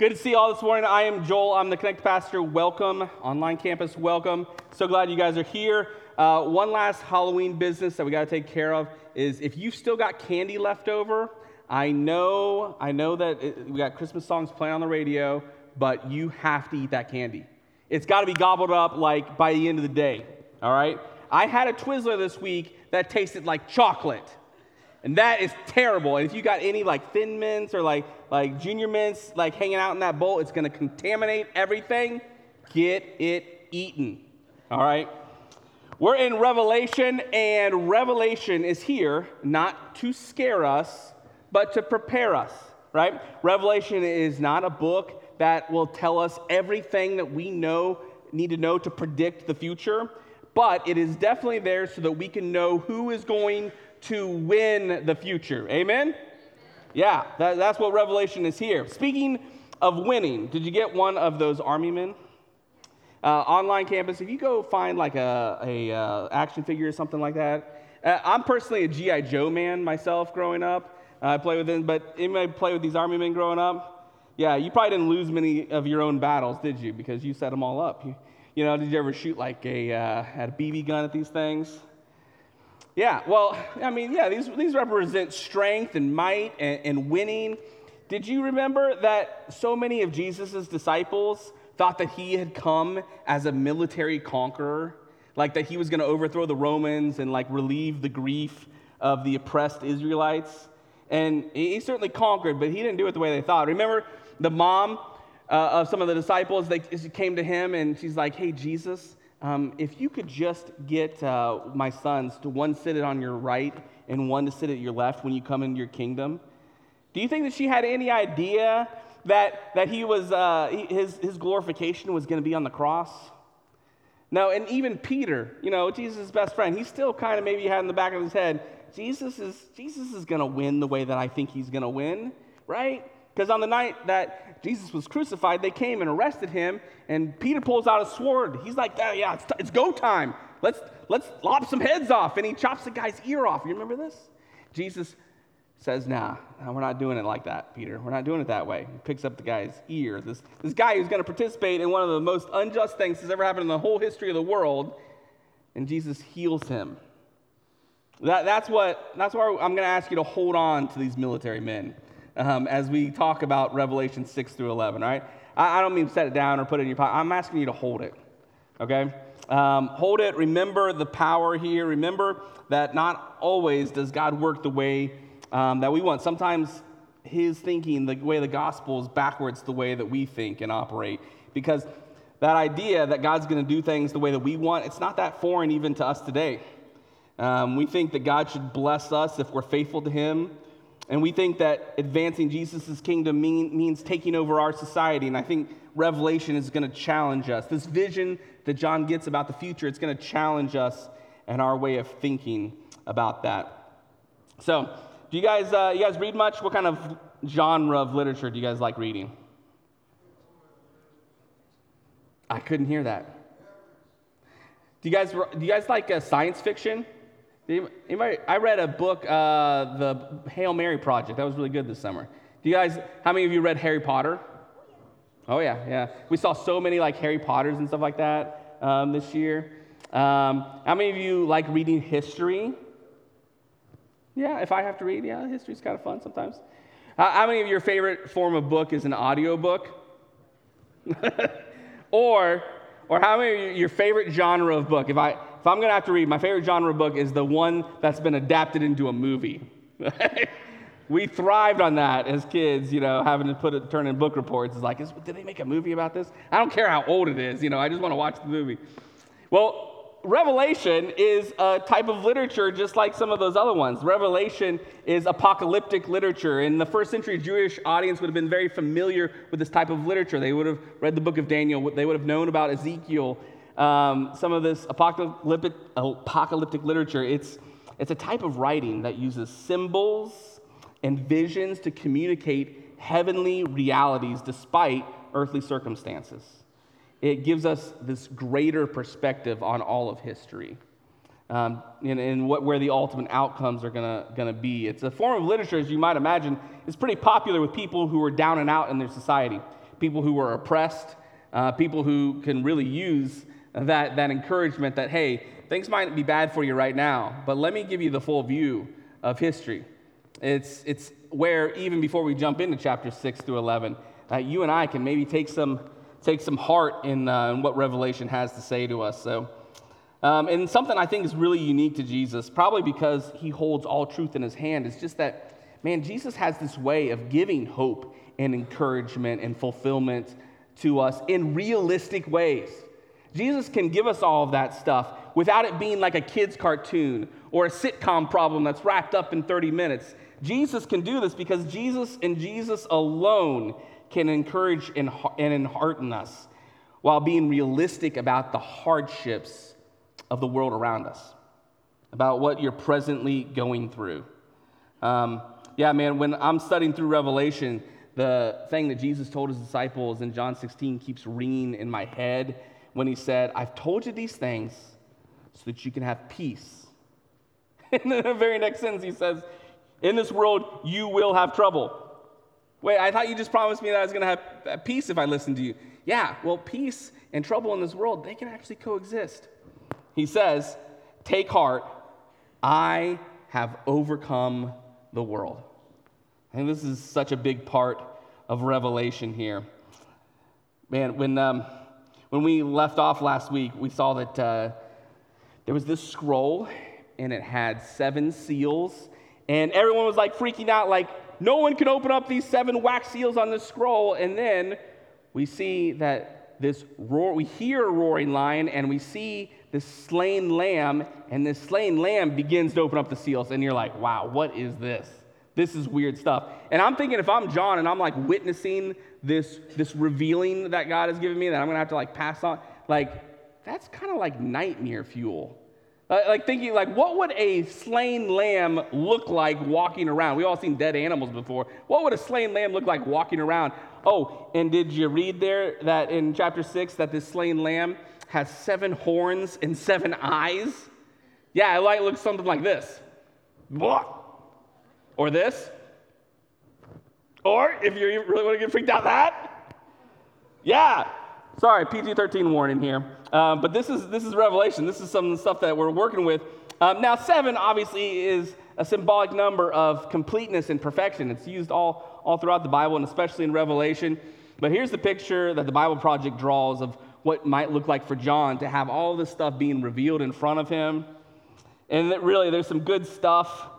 Good to see you all this morning. I am Joel. I'm the Connect Pastor. Welcome, online campus. Welcome. So glad you guys are here. Uh, one last Halloween business that we got to take care of is if you've still got candy left over. I know, I know that it, we got Christmas songs playing on the radio, but you have to eat that candy. It's got to be gobbled up like by the end of the day. All right. I had a Twizzler this week that tasted like chocolate. And that is terrible. And if you got any like thin mints or like like junior mints like hanging out in that bowl, it's going to contaminate everything. Get it eaten. All right? We're in Revelation and Revelation is here not to scare us, but to prepare us, right? Revelation is not a book that will tell us everything that we know need to know to predict the future, but it is definitely there so that we can know who is going to win the future. Amen? Yeah, that, that's what Revelation is here. Speaking of winning, did you get one of those army men? Uh, online campus, if you go find like a, a uh, action figure or something like that, uh, I'm personally a GI Joe man myself growing up. I play with them, but anybody play with these army men growing up? Yeah, you probably didn't lose many of your own battles, did you? Because you set them all up. You, you know, did you ever shoot like a uh, a BB gun at these things? Yeah, well, I mean, yeah, these, these represent strength and might and, and winning. Did you remember that so many of Jesus' disciples thought that he had come as a military conqueror? Like that he was going to overthrow the Romans and like relieve the grief of the oppressed Israelites? And he certainly conquered, but he didn't do it the way they thought. Remember the mom uh, of some of the disciples? They came to him and she's like, Hey, Jesus, um, if you could just get uh, my sons to one sit on your right and one to sit at your left when you come into your kingdom, do you think that she had any idea that, that he was, uh, his, his glorification was going to be on the cross? No, and even Peter, you know, Jesus' best friend, he still kind of maybe had in the back of his head, Jesus is, Jesus is going to win the way that I think he's going to win, right? Because on the night that Jesus was crucified, they came and arrested him, and Peter pulls out a sword. He's like, yeah, yeah it's, t- it's go time. Let's, let's lop some heads off. And he chops the guy's ear off. You remember this? Jesus says, nah, nah, we're not doing it like that, Peter. We're not doing it that way. He picks up the guy's ear. This, this guy who's going to participate in one of the most unjust things that's ever happened in the whole history of the world, and Jesus heals him. That, that's, what, that's why I'm going to ask you to hold on to these military men um, as we talk about Revelation 6 through 11, right? I, I, don't mean set it down or put it in your pocket. I'm asking you to hold it, okay? Um, hold it. Remember the power here. Remember that not always does God work the way um, that we want. Sometimes his thinking, the way the gospel is backwards the way that we think and operate. Because that idea that God's going to do things the way that we want, it's not that foreign even to us today. Um, we think that God should bless us if we're faithful to him and we think that advancing Jesus' kingdom mean, means taking over our society. And I think Revelation is going to challenge us. This vision that John gets about the future, it's going to challenge us and our way of thinking about that. So, do you guys, uh, you guys read much? What kind of genre of literature do you guys like reading? I couldn't hear that. Do you guys, do you guys like uh, science fiction? Anybody, I read a book, uh, the Hail Mary Project. That was really good this summer. Do you guys, how many of you read Harry Potter? Oh, yeah, yeah. We saw so many like Harry Potters and stuff like that um, this year. Um, how many of you like reading history? Yeah, if I have to read, yeah, history's kind of fun sometimes. How, many of your favorite form of book is an audio book? or, or how many of your favorite genre of book? If I, if I'm going to have to read, my favorite genre book is the one that's been adapted into a movie. we thrived on that as kids, you know, having to put it, turn in book reports. It's like, is, did they make a movie about this? I don't care how old it is, you know, I just want to watch the movie. Well, Revelation is a type of literature just like some of those other ones. Revelation is apocalyptic literature. And the first century Jewish audience would have been very familiar with this type of literature. They would have read the book of Daniel, they would have known about Ezekiel um, some of this apocalyptic, apocalyptic literature, it's, it's a type of writing that uses symbols and visions to communicate heavenly realities despite earthly circumstances. It gives us this greater perspective on all of history um, and, and what, where the ultimate outcomes are going to be. It's a form of literature, as you might imagine, is pretty popular with people who are down and out in their society people who are oppressed, uh, people who can really use that, that encouragement that, hey, things might be bad for you right now, but let me give you the full view of history. It's, it's where, even before we jump into chapter 6 through 11, uh, you and I can maybe take some, take some heart in, uh, in what Revelation has to say to us. So, um, and something I think is really unique to Jesus, probably because he holds all truth in his hand, is just that, man, Jesus has this way of giving hope and encouragement and fulfillment to us in realistic ways. Jesus can give us all of that stuff without it being like a kid's cartoon or a sitcom problem that's wrapped up in 30 minutes. Jesus can do this because Jesus and Jesus alone can encourage and, and enhearten us while being realistic about the hardships of the world around us, about what you're presently going through. Um, yeah, man, when I'm studying through Revelation, the thing that Jesus told his disciples in John 16 keeps ringing in my head when he said, I've told you these things so that you can have peace. And then the very next sentence, he says, In this world, you will have trouble. Wait, I thought you just promised me that I was going to have peace if I listened to you. Yeah, well, peace and trouble in this world, they can actually coexist. He says, Take heart, I have overcome the world. And this is such a big part of Revelation here. Man, when, um, when we left off last week, we saw that uh, there was this scroll and it had seven seals. And everyone was like freaking out, like, no one can open up these seven wax seals on this scroll. And then we see that this roar, we hear a roaring lion and we see this slain lamb, and this slain lamb begins to open up the seals. And you're like, wow, what is this? This is weird stuff. And I'm thinking if I'm John and I'm like witnessing this, this revealing that God has given me that I'm gonna have to like pass on, like that's kind of like nightmare fuel. Uh, like thinking like what would a slain lamb look like walking around? We all seen dead animals before. What would a slain lamb look like walking around? Oh, and did you read there that in chapter six that this slain lamb has seven horns and seven eyes? Yeah, it might look something like this. Blah. Or this. Or if you really want to get freaked out, that. Yeah. Sorry, PG 13 warning here. Um, but this is, this is Revelation. This is some of the stuff that we're working with. Um, now, seven obviously is a symbolic number of completeness and perfection. It's used all, all throughout the Bible and especially in Revelation. But here's the picture that the Bible Project draws of what might look like for John to have all this stuff being revealed in front of him. And that really, there's some good stuff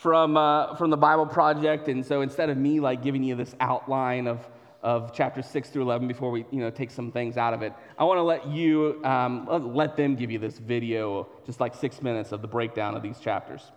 from, uh, from the Bible Project. And so instead of me like giving you this outline of, of chapters 6 through 11 before we you know, take some things out of it, I want to let you, um, let them give you this video, just like six minutes of the breakdown of these chapters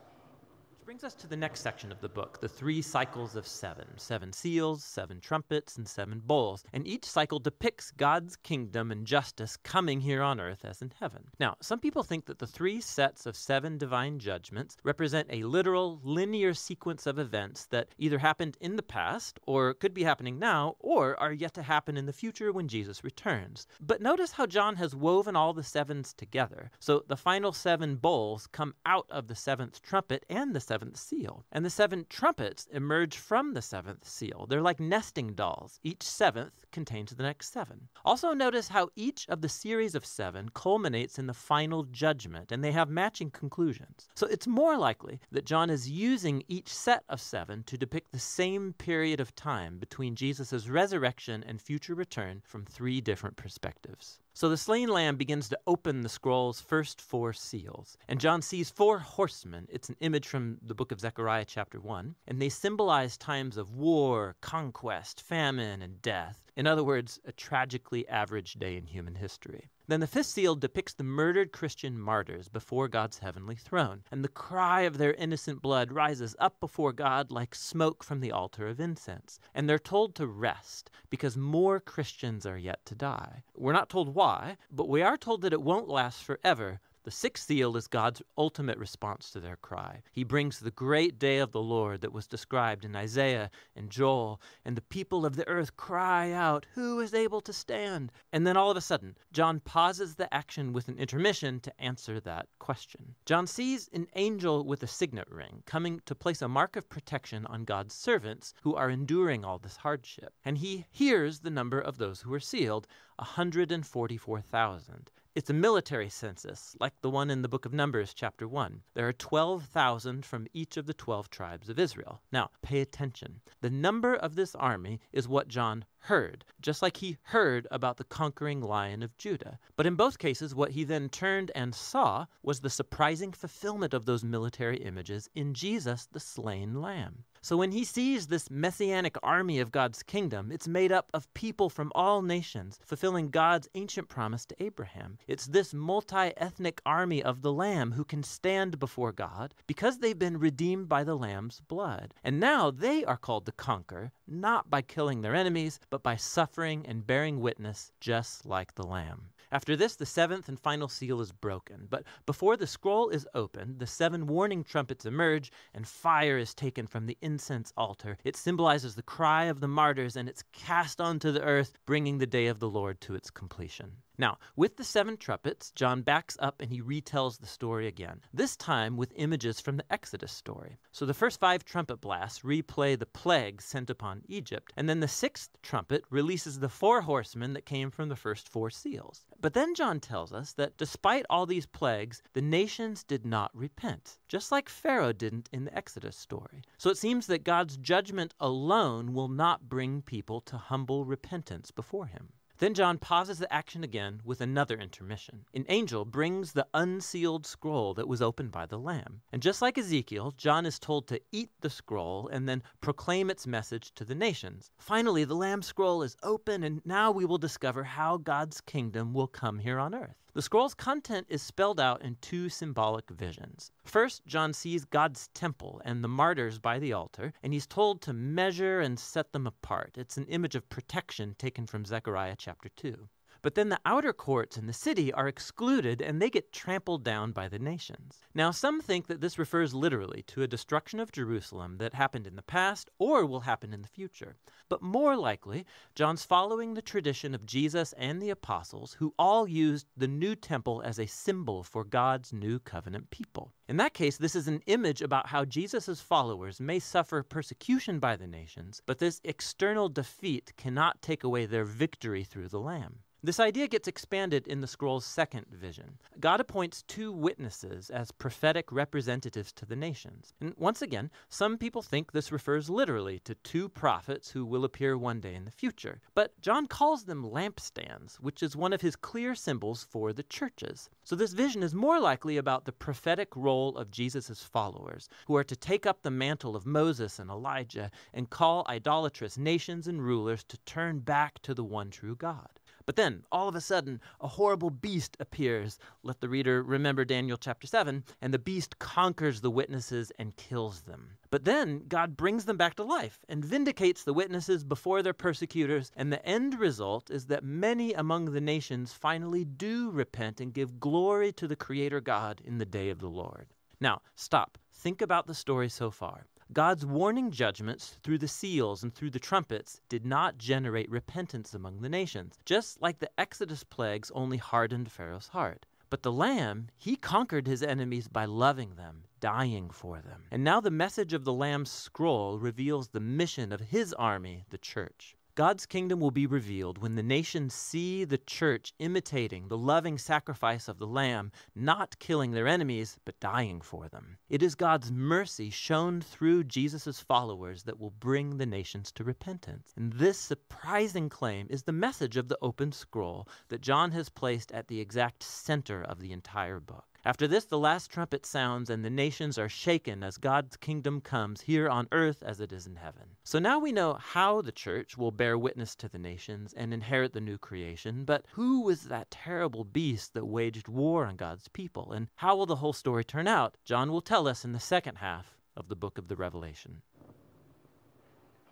brings us to the next section of the book the three cycles of seven seven seals, seven trumpets, and seven bowls. And each cycle depicts God's kingdom and justice coming here on earth as in heaven. Now, some people think that the three sets of seven divine judgments represent a literal, linear sequence of events that either happened in the past, or could be happening now, or are yet to happen in the future when Jesus returns. But notice how John has woven all the sevens together. So the final seven bowls come out of the seventh trumpet and the seventh seventh seal. And the seven trumpets emerge from the seventh seal. They're like nesting dolls. Each seventh contains the next seven. Also, notice how each of the series of seven culminates in the final judgment, and they have matching conclusions. So it's more likely that John is using each set of seven to depict the same period of time between Jesus' resurrection and future return from three different perspectives. So the slain lamb begins to open the scroll's first four seals, and John sees four horsemen. It's an image from the book of Zechariah, chapter 1, and they symbolize times of war, conquest, famine, and death. In other words, a tragically average day in human history. Then the fifth seal depicts the murdered Christian martyrs before God's heavenly throne, and the cry of their innocent blood rises up before God like smoke from the altar of incense. And they're told to rest because more Christians are yet to die. We're not told why, but we are told that it won't last forever The sixth seal is God's ultimate response to their cry. He brings the great day of the Lord that was described in Isaiah and Joel, and the people of the earth cry out, Who is able to stand? And then all of a sudden, John pauses the action with an intermission to answer that question. John sees an angel with a signet ring coming to place a mark of protection on God's servants who are enduring all this hardship. And he hears the number of those who are sealed 144,000. It's a military census, like the one in the book of Numbers, chapter 1. There are 12,000 from each of the 12 tribes of Israel. Now, pay attention. The number of this army is what John heard, just like he heard about the conquering lion of Judah. But in both cases, what he then turned and saw was the surprising fulfillment of those military images in Jesus, the slain lamb. So when he sees this messianic army of God's kingdom, it's made up of people from all nations, fulfilling God's ancient promise to Abraham. It's this multi ethnic army of the Lamb who can stand before God because they've been redeemed by the Lamb's blood. And now they are called to conquer, not by killing their enemies, but by suffering and bearing witness, just like the Lamb. After this, the seventh and final seal is broken. But before the scroll is opened, the seven warning trumpets emerge, and fire is taken from the incense altar. It symbolizes the cry of the martyrs, and it's cast onto the earth, bringing the day of the Lord to its completion. Now, with the seven trumpets, John backs up and he retells the story again, this time with images from the Exodus story. So the first five trumpet blasts replay the plagues sent upon Egypt, and then the sixth trumpet releases the four horsemen that came from the first four seals. But then John tells us that despite all these plagues, the nations did not repent, just like Pharaoh didn't in the Exodus story. So it seems that God's judgment alone will not bring people to humble repentance before him. Then John pauses the action again with another intermission. An angel brings the unsealed scroll that was opened by the Lamb. And just like Ezekiel, John is told to eat the scroll and then proclaim its message to the nations. Finally, the Lamb scroll is open, and now we will discover how God's kingdom will come here on earth. The scroll's content is spelled out in two symbolic visions. First, John sees God's temple and the martyrs by the altar, and he's told to measure and set them apart. It's an image of protection taken from Zechariah chapter 2. But then the outer courts in the city are excluded and they get trampled down by the nations. Now, some think that this refers literally to a destruction of Jerusalem that happened in the past or will happen in the future. But more likely, John's following the tradition of Jesus and the apostles, who all used the new temple as a symbol for God's new covenant people. In that case, this is an image about how Jesus' followers may suffer persecution by the nations, but this external defeat cannot take away their victory through the Lamb. This idea gets expanded in the scroll's second vision. God appoints two witnesses as prophetic representatives to the nations. And once again, some people think this refers literally to two prophets who will appear one day in the future. But John calls them lampstands, which is one of his clear symbols for the churches. So this vision is more likely about the prophetic role of Jesus' followers, who are to take up the mantle of Moses and Elijah and call idolatrous nations and rulers to turn back to the one true God. But then, all of a sudden, a horrible beast appears. Let the reader remember Daniel chapter 7, and the beast conquers the witnesses and kills them. But then God brings them back to life and vindicates the witnesses before their persecutors, and the end result is that many among the nations finally do repent and give glory to the Creator God in the day of the Lord. Now, stop. Think about the story so far. God's warning judgments through the seals and through the trumpets did not generate repentance among the nations, just like the Exodus plagues only hardened Pharaoh's heart. But the Lamb, he conquered his enemies by loving them, dying for them. And now the message of the Lamb's scroll reveals the mission of his army, the church. God's kingdom will be revealed when the nations see the church imitating the loving sacrifice of the Lamb, not killing their enemies, but dying for them. It is God's mercy shown through Jesus' followers that will bring the nations to repentance. And this surprising claim is the message of the open scroll that John has placed at the exact center of the entire book. After this, the last trumpet sounds, and the nations are shaken as God's kingdom comes here on earth as it is in heaven. So now we know how the church will bear witness to the nations and inherit the new creation, but who was that terrible beast that waged war on God's people? And how will the whole story turn out? John will tell us in the second half of the book of the Revelation.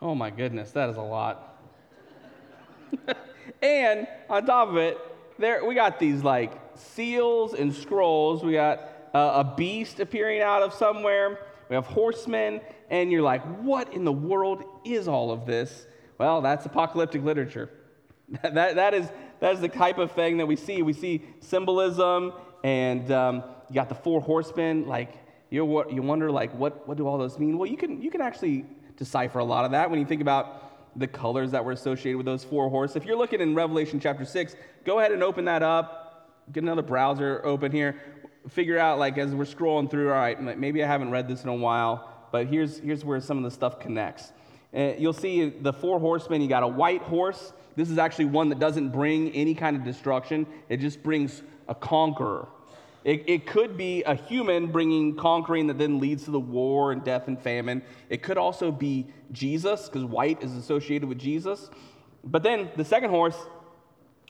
Oh my goodness, that is a lot. and on top of it, there we got these like seals and scrolls. We got uh, a beast appearing out of somewhere. We have horsemen. And you're like, what in the world is all of this? Well, that's apocalyptic literature. that, that, is, that is the type of thing that we see. We see symbolism, and um, you got the four horsemen. Like, you you wonder, like, what, what do all those mean? Well, you can, you can actually decipher a lot of that when you think about the colors that were associated with those four horses. If you're looking in Revelation chapter 6, go ahead and open that up. Get another browser open here. Figure out, like, as we're scrolling through, all right, maybe I haven't read this in a while, but here's, here's where some of the stuff connects. Uh, you'll see the four horsemen. You got a white horse. This is actually one that doesn't bring any kind of destruction, it just brings a conqueror. It, it, could be a human bringing conquering that then leads to the war and death and famine. It could also be Jesus, because white is associated with Jesus. But then the second horse,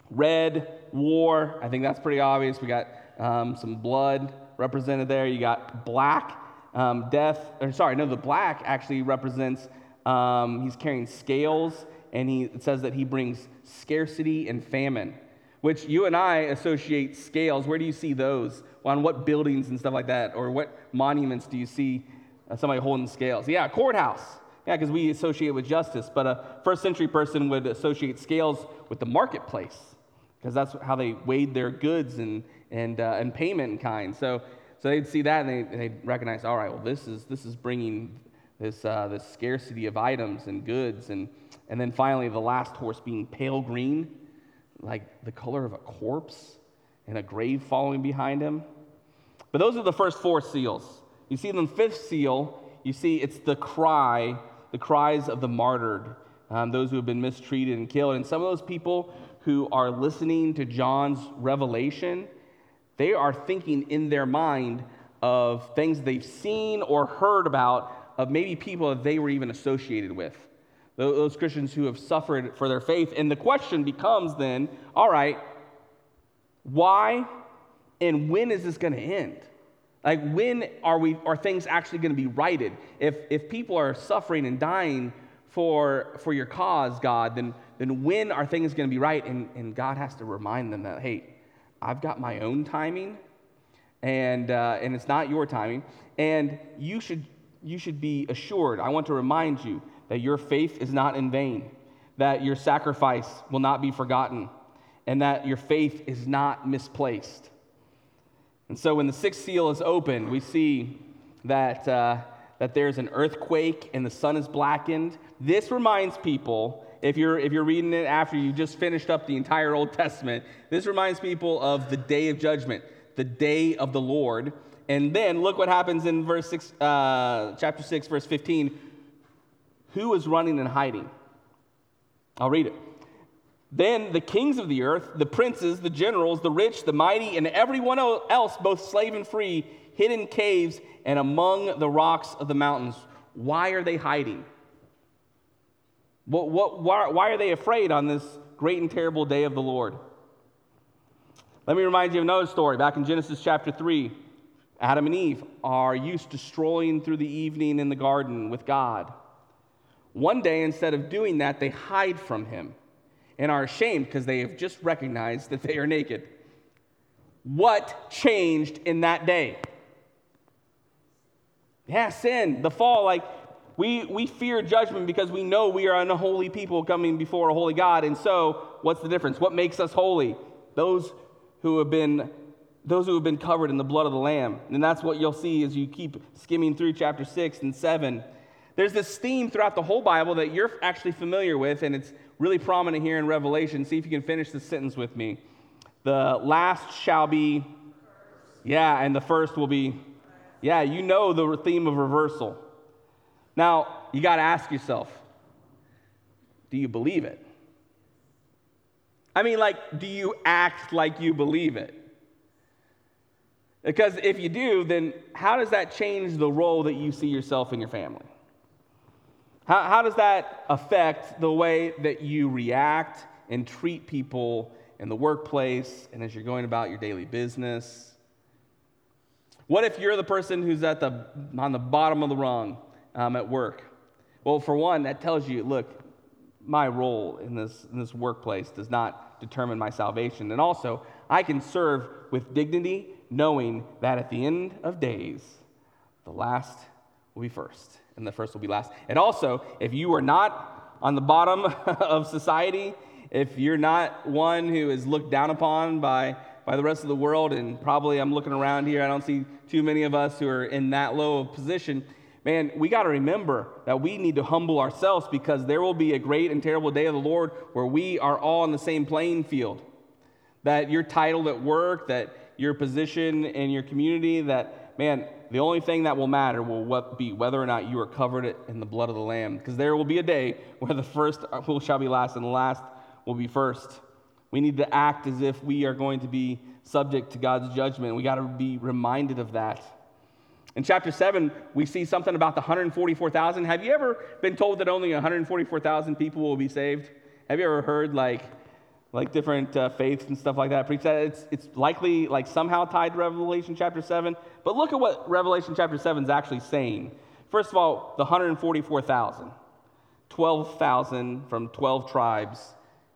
red, war. I think that's pretty obvious. We got um, some blood represented there. You got black, um, death. Or sorry, no, the black actually represents um, he's carrying scales, and he, it says that he brings scarcity and famine which you and I associate scales. Where do you see those? On what buildings and stuff like that? Or what monuments do you see uh, somebody holding scales? Yeah, courthouse. Yeah, because we associate with justice. But a first century person would associate scales with the marketplace because that's how they weighed their goods and, and, uh, and payment in kind. So, so they'd see that and they, they'd recognize, all right, well, this is, this is bringing this, uh, this scarcity of items and goods. And, and then finally, the last horse being pale green like the color of a corpse and a grave following behind him. But those are the first four seals. You see, the fifth seal, you see it's the cry, the cries of the martyred, um, those who have been mistreated and killed. And some of those people who are listening to John's revelation, they are thinking in their mind of things they've seen or heard about of maybe people that they were even associated with those Christians who have suffered for their faith. And the question becomes then all right, why and when is this going to end? Like, when are, we, are things actually going to be righted? If, if people are suffering and dying for, for your cause, God, then, then when are things going to be right? And, and God has to remind them that, hey, I've got my own timing, and, uh, and it's not your timing. And you should, you should be assured, I want to remind you that your faith is not in vain, that your sacrifice will not be forgotten, and that your faith is not misplaced. And so when the sixth seal is opened, we see that, uh, that there's an earthquake and the sun is blackened. This reminds people, if you're, if you're reading it after you just finished up the entire Old Testament, this reminds people of the day of judgment, the day of the Lord. And then look what happens in verse six, uh, chapter 6, verse 15 who was running and hiding? I'll read it. Then the kings of the earth, the princes, the generals, the rich, the mighty, and everyone else, both slave and free, hid in caves and among the rocks of the mountains. Why are they hiding? What, what, why, why are they afraid on this great and terrible day of the Lord? Let me remind you of another story. Back in Genesis chapter 3, Adam and Eve are used to strolling through the evening in the garden with God. One day, instead of doing that, they hide from him and are ashamed because they have just recognized that they are naked. What changed in that day? Yeah, sin, the fall. Like, we, we fear judgment because we know we are unholy people coming before a holy God. And so, what's the difference? What makes us holy? Those who have been those who have been covered in the blood of the lamb. And that's what you'll see as you keep skimming through chapter 6 and 7 there's this theme throughout the whole Bible that you're actually familiar with, and it's really prominent here in Revelation. See if you can finish the sentence with me. The last shall be, yeah, and the first will be, yeah, you know the theme of reversal. Now, you got to ask yourself do you believe it? I mean, like, do you act like you believe it? Because if you do, then how does that change the role that you see yourself in your family? How, how does that affect the way that you react and treat people in the workplace and as you're going about your daily business? What if you're the person who's at the, on the bottom of the rung um, at work? Well, for one, that tells you look, my role in this, in this workplace does not determine my salvation. And also, I can serve with dignity, knowing that at the end of days, the last will be first and the first will be last. And also, if you are not on the bottom of society, if you're not one who is looked down upon by, by the rest of the world, and probably I'm looking around here, I don't see too many of us who are in that low of position. Man, we got to remember that we need to humble ourselves because there will be a great and terrible day of the Lord where we are all on the same playing field. That your title at work, that your position in your community, that, man, the only thing that will matter will be whether or not you are covered in the blood of the Lamb. Because there will be a day where the first uh, shall be last and the last will be first. We need to act as if we are going to be subject to God's judgment. We got to be reminded of that. In chapter 7, we see something about the 144,000. Have you ever been told that only 144,000 people will be saved? Have you ever heard like, like different uh, faiths and stuff like that preach that? It's, it's likely like somehow tied to Revelation chapter 7. But look at what Revelation chapter 7 is actually saying. First of all, the 144,000. 12,000 from 12 tribes,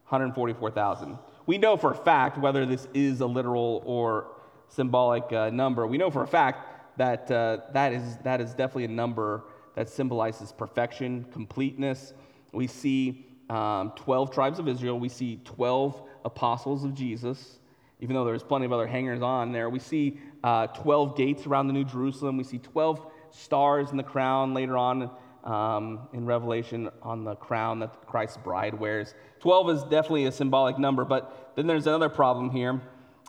144,000. We know for a fact whether this is a literal or symbolic uh, number. We know for a fact that uh, that, is, that is definitely a number that symbolizes perfection, completeness. We see um, 12 tribes of Israel. We see 12 apostles of Jesus, even though there's plenty of other hangers on there. We see uh, 12 gates around the New Jerusalem. We see 12 stars in the crown later on um, in Revelation on the crown that Christ's bride wears. 12 is definitely a symbolic number, but then there's another problem here.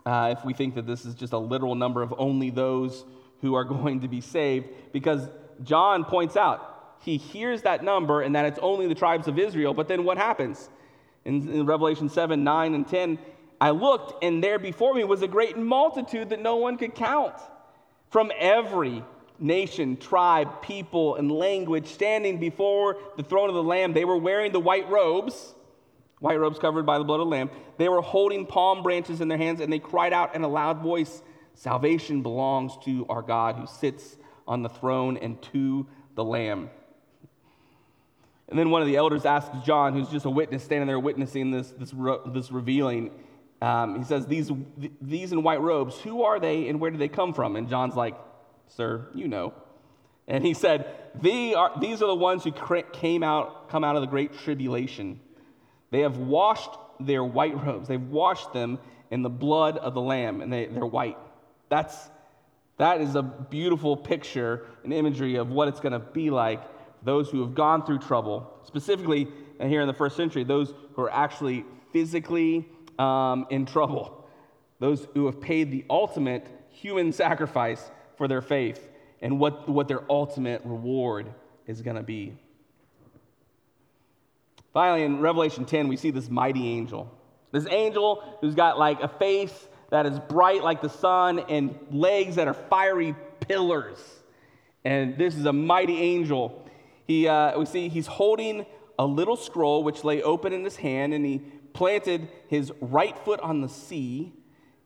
Uh, if we think that this is just a literal number of only those who are going to be saved because John points out he hears that number and that it's only the tribes of Israel. But then what happens? In, in, Revelation 7, 9, and 10, I looked, and there before me was a great multitude that no one could count from every nation, tribe, people, and language standing before the throne of the Lamb. They were wearing the white robes, white robes covered by the blood of the Lamb. They were holding palm branches in their hands, and they cried out in a loud voice Salvation belongs to our God who sits on the throne and to the Lamb. And then one of the elders asks John, who's just a witness standing there witnessing this, this, this revealing, um, he says, these, these in white robes, who are they and where do they come from? And John's like, Sir, you know. And he said, These are, these are the ones who came out, come out of the great tribulation. They have washed their white robes, they've washed them in the blood of the Lamb, and they, they're white. That's, that is a beautiful picture and imagery of what it's going to be like those who have gone through trouble, specifically here in the first century, those who are actually physically um, in trouble, those who have paid the ultimate human sacrifice for their faith and what, what their ultimate reward is going to be. Finally, in Revelation 10, we see this mighty angel. This angel who's got like a face that is bright like the sun and legs that are fiery pillars. And this is a mighty angel. He, uh, we see he's holding a little scroll which lay open in his hand, and he planted his right foot on the sea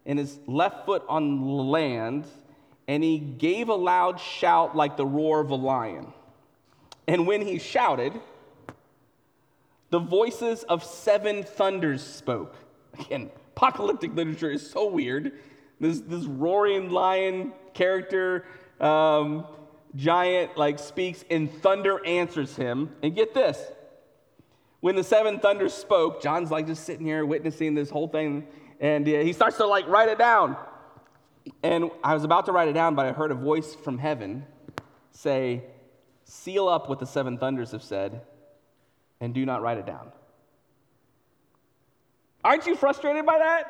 and his left foot on the land, and he gave a loud shout like the roar of a lion. And when he shouted, the voices of seven thunders spoke. Again, apocalyptic literature is so weird. This, this roaring lion character, um, giant, like speaks, and thunder answers him. And get this when the seven thunders spoke, John's like just sitting here witnessing this whole thing, and he starts to like write it down. And I was about to write it down, but I heard a voice from heaven say, Seal up what the seven thunders have said, and do not write it down. Aren't you frustrated by that?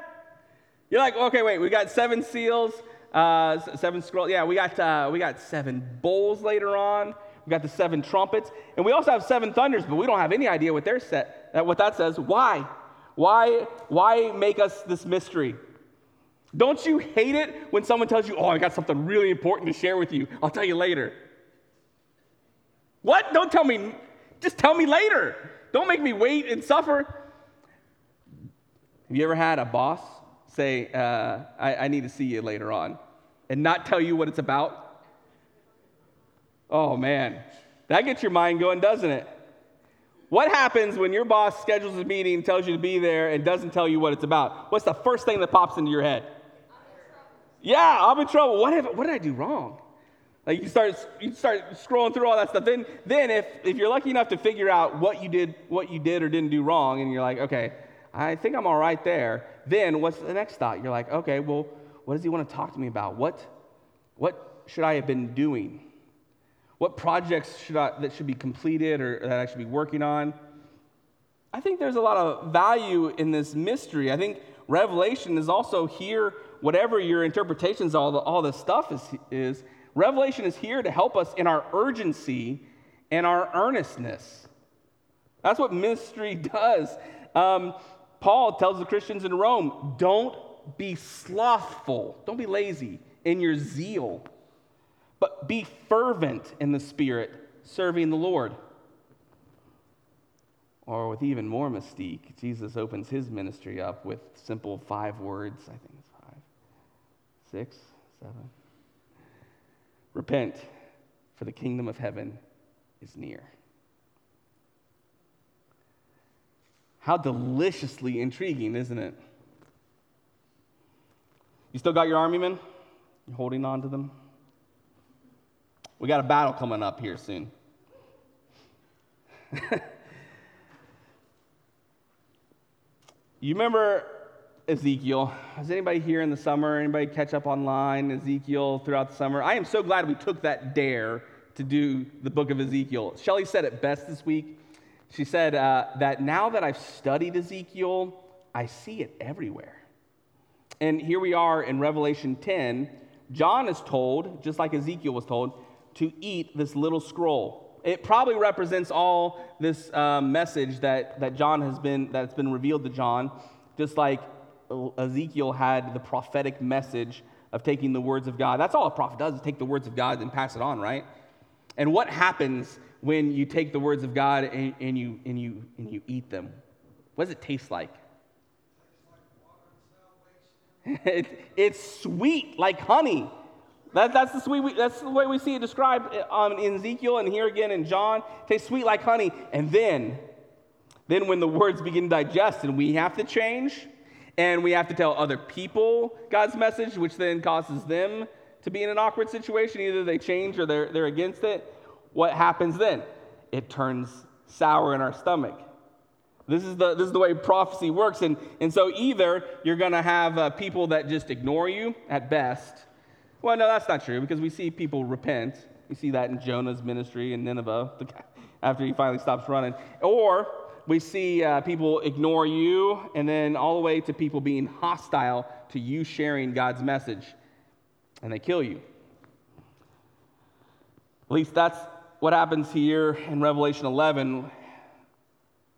You're like, okay, wait, we got seven seals, uh, seven scrolls. Yeah, we got, uh, we got seven bowls later on. We got the seven trumpets, and we also have seven thunders, but we don't have any idea what they're set, uh, what that says. Why? Why? Why make us this mystery? Don't you hate it when someone tells you, "Oh, I got something really important to share with you. I'll tell you later." What? Don't tell me. Just tell me later. Don't make me wait and suffer. Have you ever had a boss say, uh, I, I need to see you later on, and not tell you what it's about? Oh man, that gets your mind going, doesn't it? What happens when your boss schedules a meeting, tells you to be there, and doesn't tell you what it's about? What's the first thing that pops into your head? Yeah, I'm in trouble. What, have, what did I do wrong? Like you start, you start scrolling through all that stuff. Then, then if, if you're lucky enough to figure out what you did, what you did or didn't do wrong, and you're like, okay, I think I'm all right there. Then what's the next thought? You're like, okay, well, what does he want to talk to me about? What, what should I have been doing? What projects should I, that should be completed or that I should be working on? I think there's a lot of value in this mystery. I think Revelation is also here, whatever your interpretations, all, the, all this stuff is, is, Revelation is here to help us in our urgency and our earnestness. That's what mystery does. Um, Paul tells the Christians in Rome don't be slothful, don't be lazy in your zeal. But be fervent in the Spirit, serving the Lord. Or with even more mystique, Jesus opens his ministry up with simple five words. I think it's five, six, seven. Repent, for the kingdom of heaven is near. How deliciously intriguing, isn't it? You still got your army men? You holding on to them? We got a battle coming up here soon. you remember Ezekiel? Has anybody here in the summer, anybody catch up online, Ezekiel throughout the summer? I am so glad we took that dare to do the book of Ezekiel. Shelly said it best this week. She said uh, that now that I've studied Ezekiel, I see it everywhere. And here we are in Revelation 10. John is told, just like Ezekiel was told, to eat this little scroll. It probably represents all this uh, message that, that John has been, that's been revealed to John, just like Ezekiel had the prophetic message of taking the words of God. That's all a prophet does, is take the words of God and pass it on, right? And what happens when you take the words of God and, and, you, and, you, and you eat them? What does it taste like? it, it's sweet like honey. That, that's, the sweet, that's the way we see it described um, in Ezekiel and here again in John. It tastes sweet like honey. And then, then when the words begin to digest and we have to change and we have to tell other people God's message, which then causes them to be in an awkward situation. Either they change or they're, they're against it. What happens then? It turns sour in our stomach. This is the, this is the way prophecy works. And, and so either you're going to have uh, people that just ignore you at best well, no, that's not true because we see people repent. We see that in Jonah's ministry in Nineveh after he finally stops running. Or we see uh, people ignore you, and then all the way to people being hostile to you sharing God's message, and they kill you. At least that's what happens here in Revelation 11.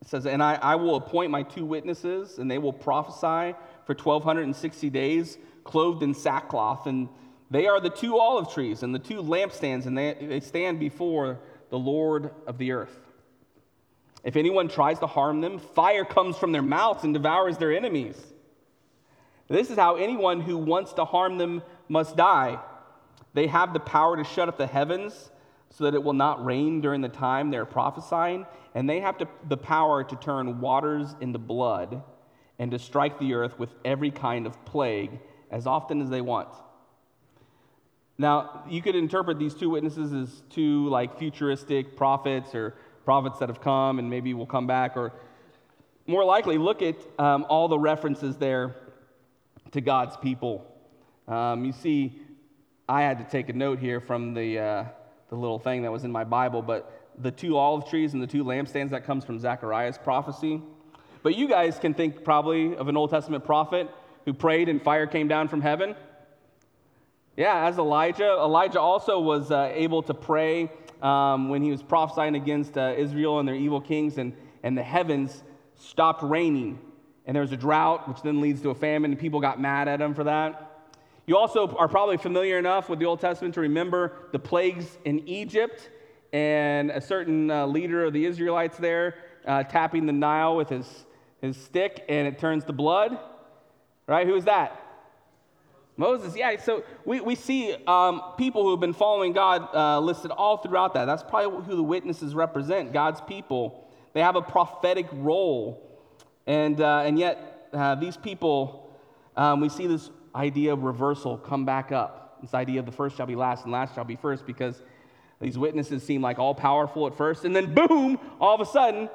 It says, And I, I will appoint my two witnesses, and they will prophesy for 1,260 days, clothed in sackcloth. And they are the two olive trees and the two lampstands, and they, they stand before the Lord of the earth. If anyone tries to harm them, fire comes from their mouths and devours their enemies. This is how anyone who wants to harm them must die. They have the power to shut up the heavens so that it will not rain during the time they're prophesying, and they have to, the power to turn waters into blood and to strike the earth with every kind of plague as often as they want. Now, you could interpret these two witnesses as two like futuristic prophets or prophets that have come and maybe will come back, or more likely, look at um, all the references there to God's people. Um, you see, I had to take a note here from the, uh, the little thing that was in my Bible, but the two olive trees and the two lampstands that comes from Zechariah's prophecy. But you guys can think probably of an Old Testament prophet who prayed and fire came down from heaven. Yeah, as Elijah. Elijah also was uh, able to pray um, when he was prophesying against uh, Israel and their evil kings, and, and the heavens stopped raining. And there was a drought, which then leads to a famine, and people got mad at him for that. You also are probably familiar enough with the Old Testament to remember the plagues in Egypt and a certain uh, leader of the Israelites there uh, tapping the Nile with his, his stick, and it turns to blood. Right? Who is that? Moses, yeah. So we, we see um, people who have been following God uh, listed all throughout that. That's probably who the witnesses represent God's people they have a prophetic role. And, uh, and yet, uh, these people, um, we see this idea of reversal come back up. This idea of the first shall be last and last shall be first because these witnesses seem like all powerful at first. And then, boom, all of a sudden,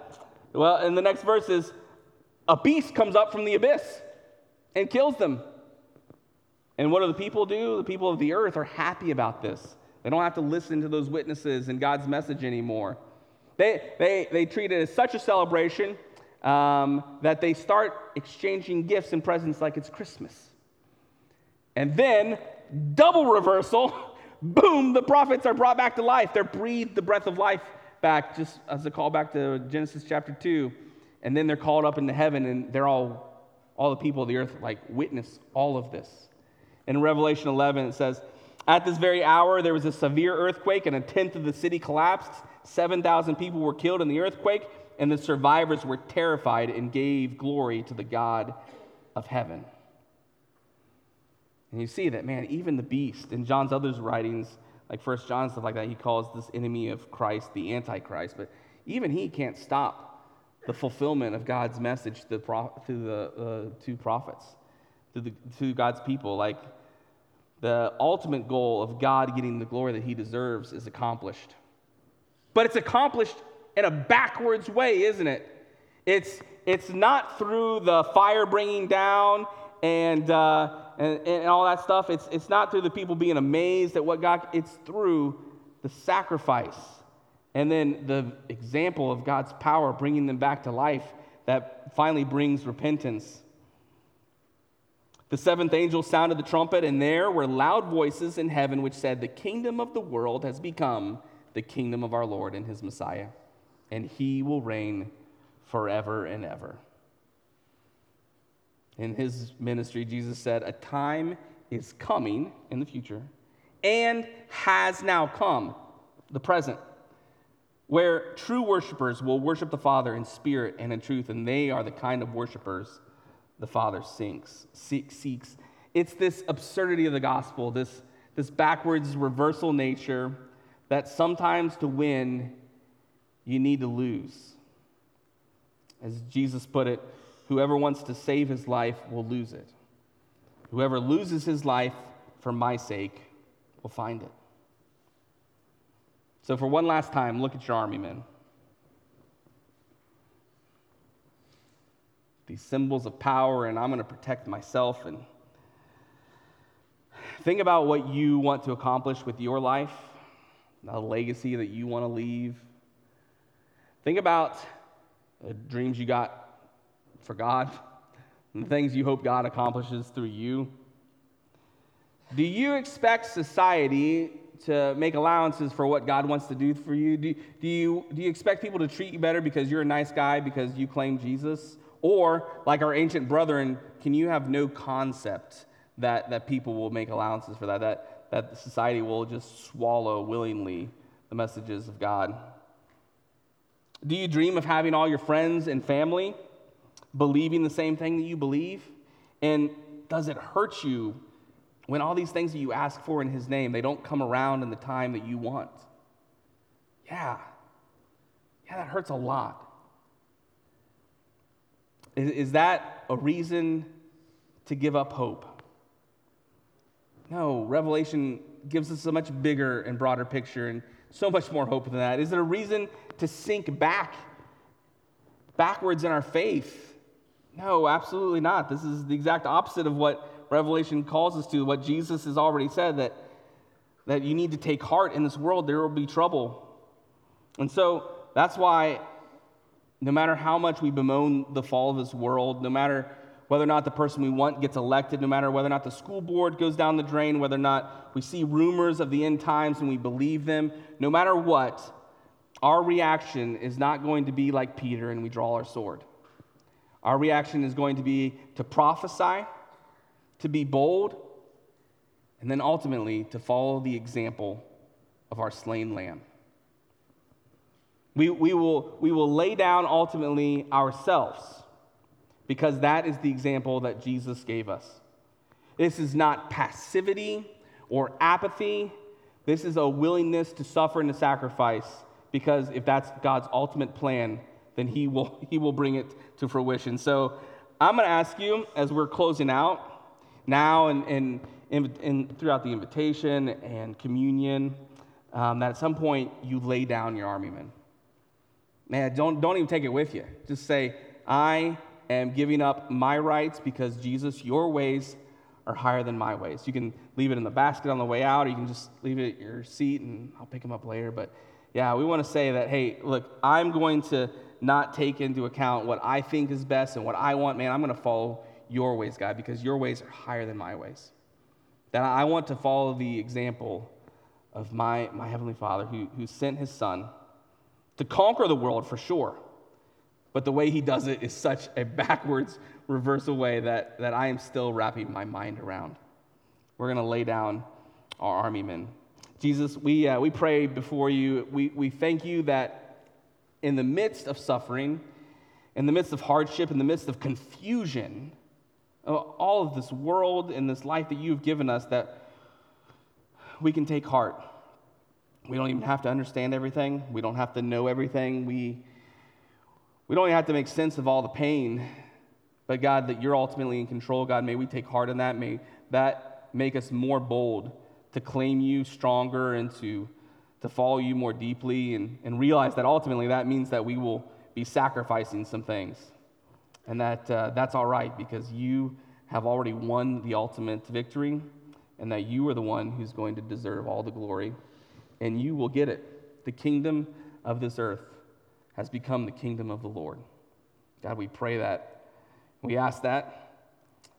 well, in the next verse is a beast comes up from the abyss and kills them. And what do the people do? The people of the earth are happy about this. They don't have to listen to those witnesses and God's message anymore. They, they, they treat it as such a celebration um, that they start exchanging gifts and presents like it's Christmas. And then, double reversal, boom, the prophets are brought back to life. They're breathed the breath of life back, just as a call back to Genesis chapter 2. And then they're called up into heaven, and they're all, all the people of the earth, like, witness all of this. In Revelation 11, it says, At this very hour, there was a severe earthquake, and a tenth of the city collapsed. 7,000 people were killed in the earthquake, and the survivors were terrified and gave glory to the God of heaven. And you see that, man, even the beast, in John's other writings, like First John, stuff like that, he calls this enemy of Christ the Antichrist. But even he can't stop the fulfillment of God's message to the, to the uh, two prophets, to, the, to God's people. Like, the ultimate goal of God getting the glory that he deserves is accomplished. But it's accomplished in a backwards way, isn't it? It's, it's not through the fire bringing down and, uh, and, and all that stuff. It's, it's not through the people being amazed at what God, it's through the sacrifice and then the example of God's power bringing them back to life that finally brings repentance. The seventh angel sounded the trumpet, and there were loud voices in heaven which said, The kingdom of the world has become the kingdom of our Lord and his Messiah, and he will reign forever and ever. In his ministry, Jesus said, A time is coming in the future and has now come, the present, where true worshipers will worship the Father in spirit and in truth, and they are the kind of worshipers the Father sinks, seeks. It's this absurdity of the gospel, this, this backwards reversal nature that sometimes to win, you need to lose. As Jesus put it, whoever wants to save his life will lose it. Whoever loses his life for my sake will find it. So, for one last time, look at your army men. these symbols of power and I'm going to protect myself. And think about what you want to accomplish with your life, the legacy that you want to leave. Think about the dreams you got for God and the things you hope God accomplishes through you. Do you expect society to make allowances for what God wants to do for you? Do, do, you, do you expect people to treat you better because you're a nice guy because you claim Jesus? Or, like our ancient brethren, can you have no concept that, that people will make allowances for that, that, that society will just swallow willingly the messages of God? Do you dream of having all your friends and family believing the same thing that you believe? And does it hurt you when all these things that you ask for in His name, they don't come around in the time that you want? Yeah. Yeah, that hurts a lot. Is, is that a reason to give up hope? No, Revelation gives us a much bigger and broader picture and so much more hope than that. Is it a reason to sink back, backwards in our faith? No, absolutely not. This is the exact opposite of what Revelation calls us to, what Jesus has already said that, that you need to take heart in this world, there will be trouble. And so that's why no matter how much we bemoan the fall of this world, no matter whether or not the person we want gets elected, no matter whether or not the school board goes down the drain, whether or not we see rumors of the end times and we believe them, no matter what, our reaction is not going to be like Peter and we draw our sword. Our reaction is going to be to prophesy, to be bold, and then ultimately to follow the example of our slain lamb. We, we, will, we will lay down ultimately ourselves because that is the example that Jesus gave us. This is not passivity or apathy. This is a willingness to suffer and to sacrifice because if that's God's ultimate plan, then he will, he will bring it to fruition. So I'm going to ask you as we're closing out now and, and, and, throughout the invitation and communion um, that at some point you lay down your army men. Man, don't, don't even take it with you. Just say, I am giving up my rights because Jesus, your ways are higher than my ways. You can leave it in the basket on the way out, or you can just leave it at your seat and I'll pick them up later. But yeah, we want to say that, hey, look, I'm going to not take into account what I think is best and what I want. Man, I'm going to follow your ways, God, because your ways are higher than my ways. That I want to follow the example of my, my Heavenly Father who, who sent his Son to conquer the world for sure. But the way he does it is such a backwards, reversal way that, that I am still wrapping my mind around. We're going to lay down our army men. Jesus, we, uh, we pray before you. We, we thank you that in the midst of suffering, in the midst of hardship, in the midst of confusion, uh, all of this world and this life that you've given us, that we can take heart. We don't even have to understand everything. We don't have to know everything. We, we don't even have to make sense of all the pain. But God, that you're ultimately in control, God, may we take heart in that. May that make us more bold to claim you stronger and to, to follow you more deeply and, and realize that ultimately that means that we will be sacrificing some things. And that uh, that's all right because you have already won the ultimate victory and that you are the one who's going to deserve all the glory and you will get it. The kingdom of this earth has become the kingdom of the Lord. God, we pray that. We ask that,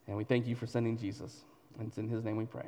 and we thank you for sending Jesus. And it's in his name we pray.